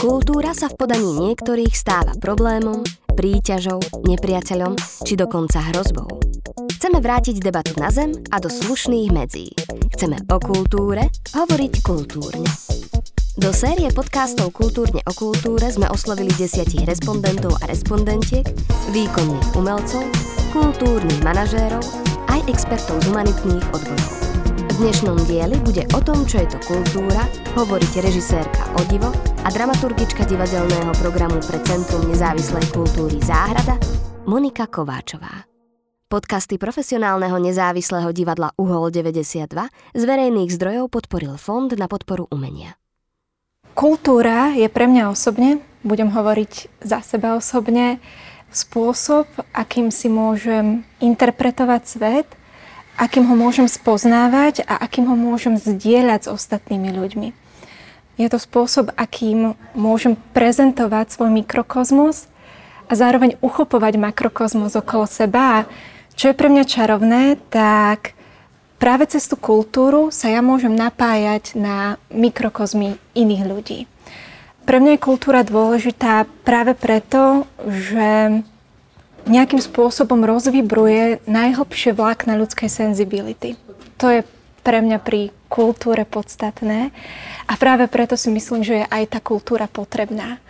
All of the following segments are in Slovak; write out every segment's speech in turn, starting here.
Kultúra sa v podaní niektorých stáva problémom, príťažou, nepriateľom či dokonca hrozbou. Chceme vrátiť debatu na zem a do slušných medzí. Chceme o kultúre hovoriť kultúrne. Do série podcastov Kultúrne o kultúre sme oslovili desiatich respondentov a respondentiek, výkonných umelcov, kultúrnych manažérov aj expertov z humanitných odborov. Dnešnom dieli bude o tom, čo je to kultúra, hovoriť režisérka Odivo a dramaturgička divadelného programu pre Centrum nezávislej kultúry Záhrada Monika Kováčová. Podcasty profesionálneho nezávislého divadla Uhol 92 z verejných zdrojov podporil Fond na podporu umenia. Kultúra je pre mňa osobne, budem hovoriť za seba osobne, spôsob, akým si môžem interpretovať svet, akým ho môžem spoznávať a akým ho môžem zdieľať s ostatnými ľuďmi. Je to spôsob, akým môžem prezentovať svoj mikrokozmos a zároveň uchopovať makrokozmos okolo seba. Čo je pre mňa čarovné, tak práve cez tú kultúru sa ja môžem napájať na mikrokozmy iných ľudí. Pre mňa je kultúra dôležitá práve preto, že nejakým spôsobom rozvibruje najhlbšie vlákna ľudskej senzibility. To je pre mňa pri kultúre podstatné a práve preto si myslím, že je aj tá kultúra potrebná.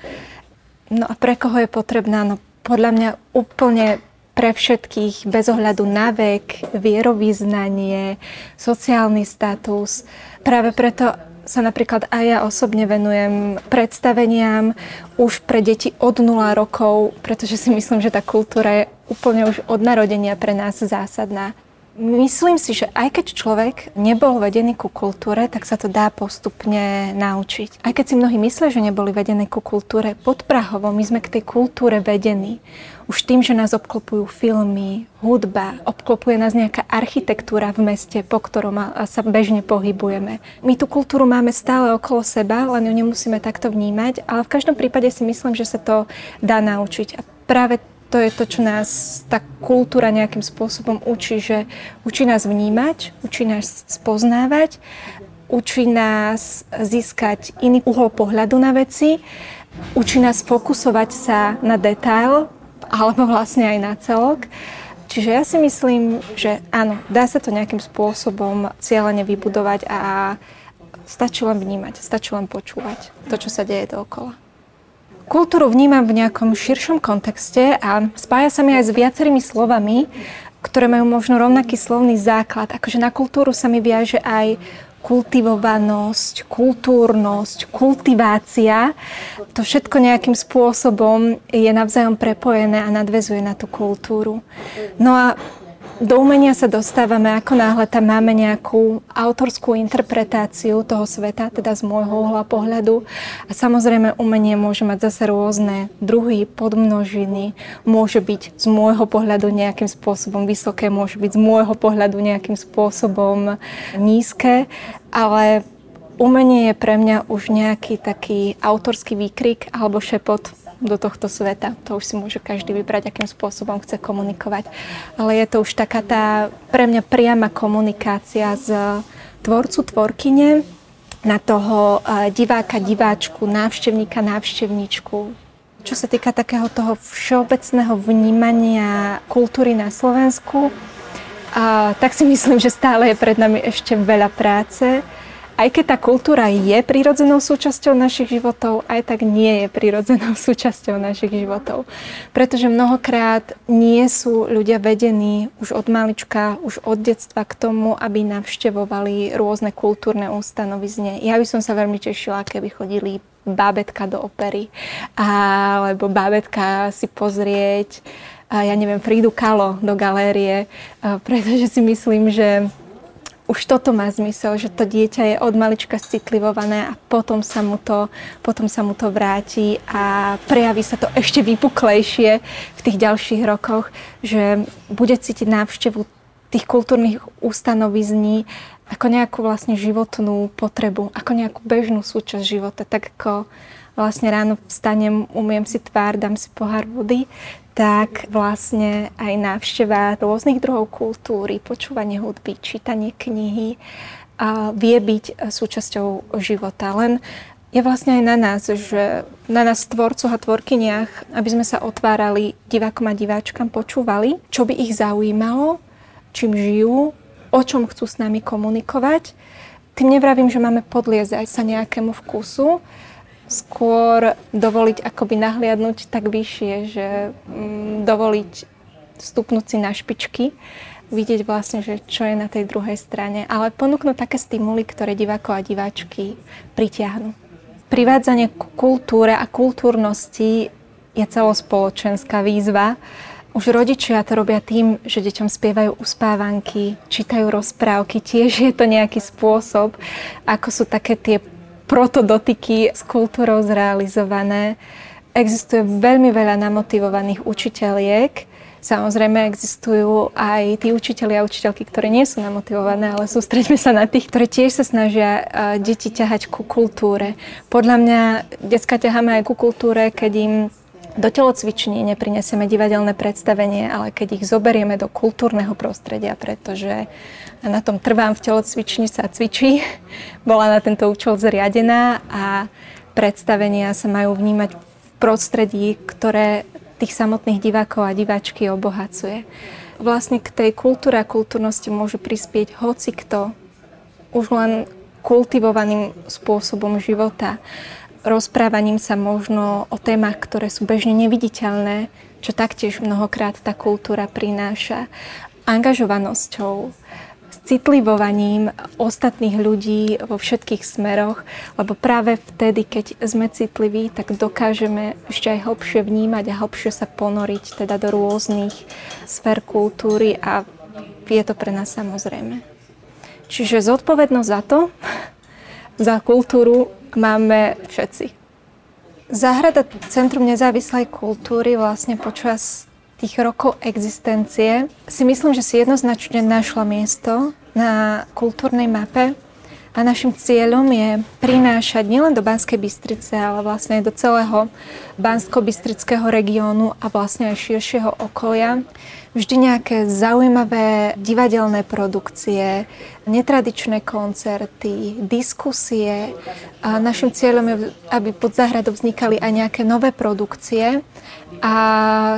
No a pre koho je potrebná? No podľa mňa úplne pre všetkých bez ohľadu na vek, vierovýznanie, sociálny status. Práve preto sa napríklad aj ja osobne venujem predstaveniam už pre deti od 0 rokov, pretože si myslím, že tá kultúra je úplne už od narodenia pre nás zásadná. Myslím si, že aj keď človek nebol vedený ku kultúre, tak sa to dá postupne naučiť. Aj keď si mnohí myslia, že neboli vedení ku kultúre, podprahovo my sme k tej kultúre vedení. Už tým, že nás obklopujú filmy, hudba, obklopuje nás nejaká architektúra v meste, po ktorom sa bežne pohybujeme. My tú kultúru máme stále okolo seba, len ju nemusíme takto vnímať, ale v každom prípade si myslím, že sa to dá naučiť. A práve to je to, čo nás tá kultúra nejakým spôsobom učí, že učí nás vnímať, učí nás spoznávať, učí nás získať iný uhol pohľadu na veci, učí nás fokusovať sa na detail, alebo vlastne aj na celok. Čiže ja si myslím, že áno, dá sa to nejakým spôsobom cieľene vybudovať a stačí len vnímať, stačí len počúvať to, čo sa deje dookola. Kultúru vnímam v nejakom širšom kontexte a spája sa mi aj s viacerými slovami, ktoré majú možno rovnaký slovný základ. Akože na kultúru sa mi viaže aj kultivovanosť, kultúrnosť, kultivácia. To všetko nejakým spôsobom je navzájom prepojené a nadvezuje na tú kultúru. No a do umenia sa dostávame, ako náhle tam máme nejakú autorskú interpretáciu toho sveta, teda z môjho uhla pohľadu. A samozrejme umenie môže mať zase rôzne druhy, podmnožiny, môže byť z môjho pohľadu nejakým spôsobom vysoké, môže byť z môjho pohľadu nejakým spôsobom nízke, ale umenie je pre mňa už nejaký taký autorský výkrik alebo šepot do tohto sveta. To už si môže každý vybrať, akým spôsobom chce komunikovať. Ale je to už taká tá pre mňa priama komunikácia z tvorcu, tvorkyne na toho e, diváka, diváčku, návštevníka, návštevníčku. Čo sa týka takého toho všeobecného vnímania kultúry na Slovensku, tak si myslím, že stále je pred nami ešte veľa práce aj keď tá kultúra je prirodzenou súčasťou našich životov, aj tak nie je prirodzenou súčasťou našich životov. Pretože mnohokrát nie sú ľudia vedení už od malička, už od detstva k tomu, aby navštevovali rôzne kultúrne ustanovizne. Ja by som sa veľmi tešila, keby chodili bábetka do opery, alebo bábetka si pozrieť, ja neviem, Fridu Kalo do galérie, pretože si myslím, že už toto má zmysel, že to dieťa je od malička citlivované a potom sa mu to, potom sa mu to vráti a prejaví sa to ešte vypuklejšie v tých ďalších rokoch, že bude cítiť návštevu tých kultúrnych ustanovizní ako nejakú vlastne životnú potrebu, ako nejakú bežnú súčasť života, tak ako vlastne ráno vstanem, umiem si tvár, dám si pohár vody, tak vlastne aj návšteva rôznych druhov kultúry, počúvanie hudby, čítanie knihy a vie byť súčasťou života. Len je vlastne aj na nás, že na nás tvorcoch a tvorkyniach, aby sme sa otvárali divákom a diváčkam, počúvali, čo by ich zaujímalo, čím žijú, o čom chcú s nami komunikovať. Tým nevravím, že máme podliezať sa nejakému vkusu, skôr dovoliť akoby nahliadnúť tak vyššie, že mm, dovoliť stupnúť si na špičky, vidieť vlastne, že čo je na tej druhej strane, ale ponúknuť také stimuly, ktoré divákov a diváčky pritiahnu. Privádzanie k kultúre a kultúrnosti je celospoločenská výzva. Už rodičia to robia tým, že deťom spievajú uspávanky, čítajú rozprávky. Tiež je to nejaký spôsob, ako sú také tie protodotyky s kultúrou zrealizované. Existuje veľmi veľa namotivovaných učiteľiek, Samozrejme existujú aj tí učiteľi a učiteľky, ktoré nie sú namotivované, ale sústreďme sa na tých, ktorí tiež sa snažia deti ťahať ku kultúre. Podľa mňa detská ťaháme aj ku kultúre, keď im do telocviční neprinesieme divadelné predstavenie, ale keď ich zoberieme do kultúrneho prostredia, pretože na tom trvám v telocvični sa cvičí, bola na tento účel zriadená a predstavenia sa majú vnímať v prostredí, ktoré tých samotných divákov a diváčky obohacuje. Vlastne k tej kultúre a kultúrnosti môže prispieť hoci kto, už len kultivovaným spôsobom života, rozprávaním sa možno o témach, ktoré sú bežne neviditeľné, čo taktiež mnohokrát tá kultúra prináša, angažovanosťou, citlivovaním ostatných ľudí vo všetkých smeroch, lebo práve vtedy, keď sme citliví, tak dokážeme ešte aj hlbšie vnímať a hlbšie sa ponoriť teda do rôznych sfér kultúry a je to pre nás samozrejme. Čiže zodpovednosť za to, za kultúru máme všetci. Záhrada Centrum nezávislej kultúry vlastne počas tých rokov existencie si myslím, že si jednoznačne našla miesto na kultúrnej mape a našim cieľom je prinášať nielen do Banskej Bystrice, ale vlastne aj do celého Bansko-Bystrického regiónu a vlastne aj širšieho okolia vždy nejaké zaujímavé divadelné produkcie, netradičné koncerty, diskusie. A našim cieľom je, aby pod záhradou vznikali aj nejaké nové produkcie a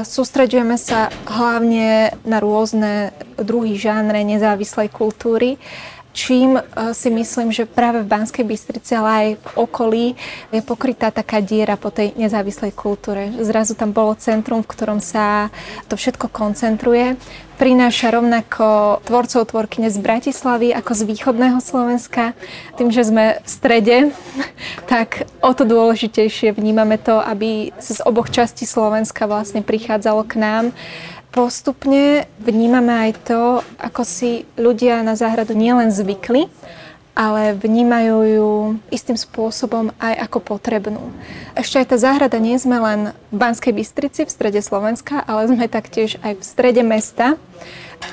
sústredujeme sa hlavne na rôzne druhy žánre nezávislej kultúry čím e, si myslím, že práve v Banskej Bystrici, ale aj v okolí je pokrytá taká diera po tej nezávislej kultúre. Zrazu tam bolo centrum, v ktorom sa to všetko koncentruje. Prináša rovnako tvorcov tvorkyne z Bratislavy ako z východného Slovenska. Tým, že sme v strede, tak o to dôležitejšie vnímame to, aby z oboch častí Slovenska vlastne prichádzalo k nám postupne vnímame aj to, ako si ľudia na záhradu nielen zvykli, ale vnímajú ju istým spôsobom aj ako potrebnú. Ešte aj tá záhrada nie sme len v Banskej Bystrici, v strede Slovenska, ale sme taktiež aj v strede mesta,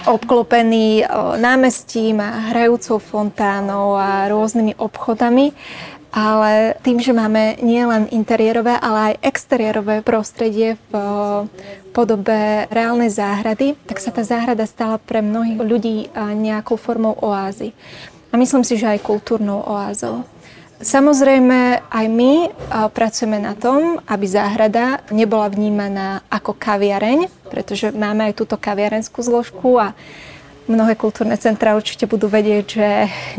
obklopený námestím a hrajúcou fontánou a rôznymi obchodami ale tým, že máme nielen interiérové, ale aj exteriérové prostredie v podobe reálnej záhrady, tak sa tá záhrada stala pre mnohých ľudí nejakou formou oázy. A myslím si, že aj kultúrnou oázou. Samozrejme, aj my pracujeme na tom, aby záhrada nebola vnímaná ako kaviareň, pretože máme aj túto kaviarenskú zložku a mnohé kultúrne centra určite budú vedieť, že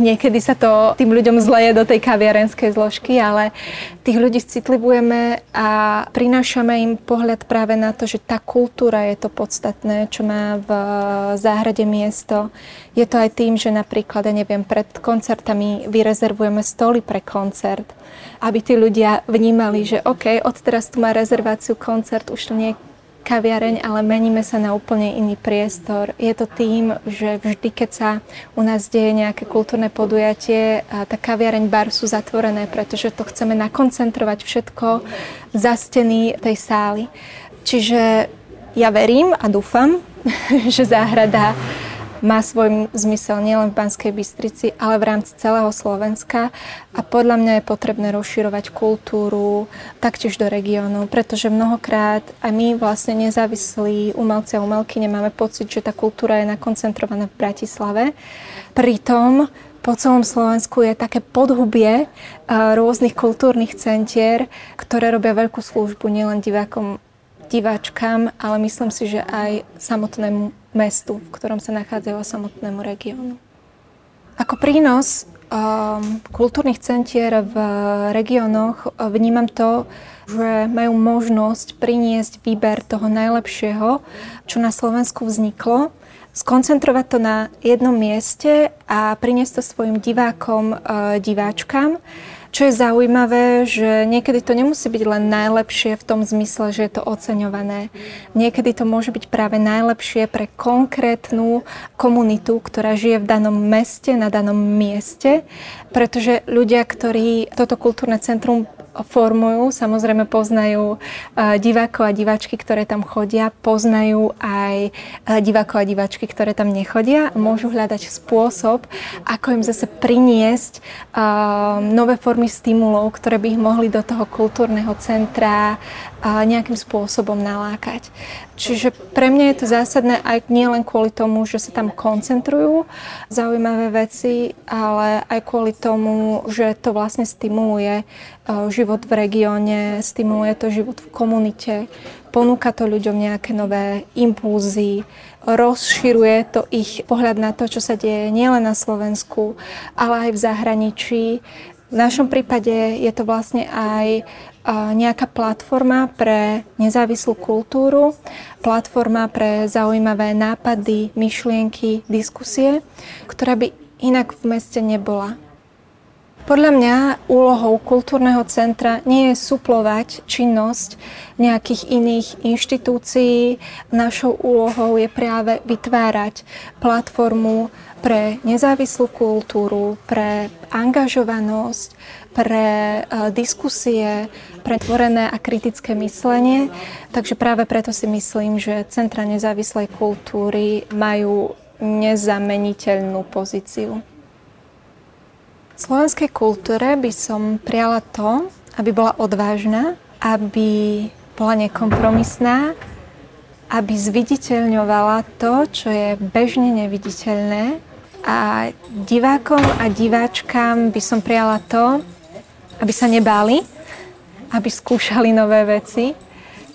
niekedy sa to tým ľuďom zleje do tej kaviarenskej zložky, ale tých ľudí citlivujeme a prinášame im pohľad práve na to, že tá kultúra je to podstatné, čo má v záhrade miesto. Je to aj tým, že napríklad, ja neviem, pred koncertami vyrezervujeme stoly pre koncert, aby tí ľudia vnímali, že OK, od teraz tu má rezerváciu koncert, už to nie kaviareň, ale meníme sa na úplne iný priestor. Je to tým, že vždy, keď sa u nás deje nejaké kultúrne podujatie, tá kaviareň, bar sú zatvorené, pretože to chceme nakoncentrovať všetko za steny tej sály. Čiže ja verím a dúfam, že záhrada má svoj zmysel nielen v Banskej Bystrici, ale v rámci celého Slovenska a podľa mňa je potrebné rozširovať kultúru taktiež do regiónov, pretože mnohokrát aj my vlastne nezávislí umelci a umelky nemáme pocit, že tá kultúra je nakoncentrovaná v Bratislave. Pritom po celom Slovensku je také podhubie rôznych kultúrnych centier, ktoré robia veľkú službu nielen divákom, diváčkam, ale myslím si, že aj samotnému mestu, v ktorom sa nachádzajú a samotnému regiónu. Ako prínos um, kultúrnych centier v regiónoch vnímam to, že majú možnosť priniesť výber toho najlepšieho, čo na Slovensku vzniklo, skoncentrovať to na jednom mieste a priniesť to svojim divákom, uh, diváčkam čo je zaujímavé, že niekedy to nemusí byť len najlepšie v tom zmysle, že je to oceňované. Niekedy to môže byť práve najlepšie pre konkrétnu komunitu, ktorá žije v danom meste, na danom mieste, pretože ľudia, ktorí toto kultúrne centrum formujú, samozrejme poznajú divákov a diváčky, ktoré tam chodia, poznajú aj divákov a diváčky, ktoré tam nechodia. Môžu hľadať spôsob, ako im zase priniesť nové formy stimulov, ktoré by ich mohli do toho kultúrneho centra nejakým spôsobom nalákať. Čiže pre mňa je to zásadné aj nie len kvôli tomu, že sa tam koncentrujú zaujímavé veci, ale aj kvôli tomu, že to vlastne stimuluje život v regióne, stimuluje to život v komunite, ponúka to ľuďom nejaké nové impulzy, rozširuje to ich pohľad na to, čo sa deje nielen na Slovensku, ale aj v zahraničí. V našom prípade je to vlastne aj nejaká platforma pre nezávislú kultúru, platforma pre zaujímavé nápady, myšlienky, diskusie, ktorá by inak v meste nebola. Podľa mňa úlohou kultúrneho centra nie je suplovať činnosť nejakých iných inštitúcií. Našou úlohou je práve vytvárať platformu pre nezávislú kultúru, pre angažovanosť, pre uh, diskusie, pre tvorené a kritické myslenie. Takže práve preto si myslím, že Centra nezávislej kultúry majú nezameniteľnú pozíciu. Slovenskej kultúre by som prijala to, aby bola odvážna, aby bola nekompromisná, aby zviditeľňovala to, čo je bežne neviditeľné. A divákom a diváčkam by som prijala to, aby sa nebáli, aby skúšali nové veci,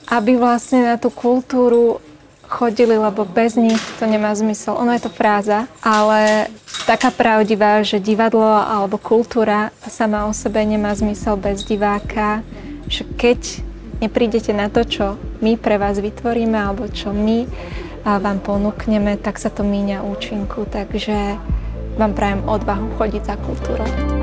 aby vlastne na tú kultúru chodili, lebo bez nich to nemá zmysel. Ono je to fráza, ale taká pravdivá, že divadlo alebo kultúra sama o sebe nemá zmysel bez diváka, že keď neprídete na to, čo my pre vás vytvoríme alebo čo my vám ponúkneme, tak sa to míňa účinku. Takže vám prajem odvahu chodiť za kultúrou.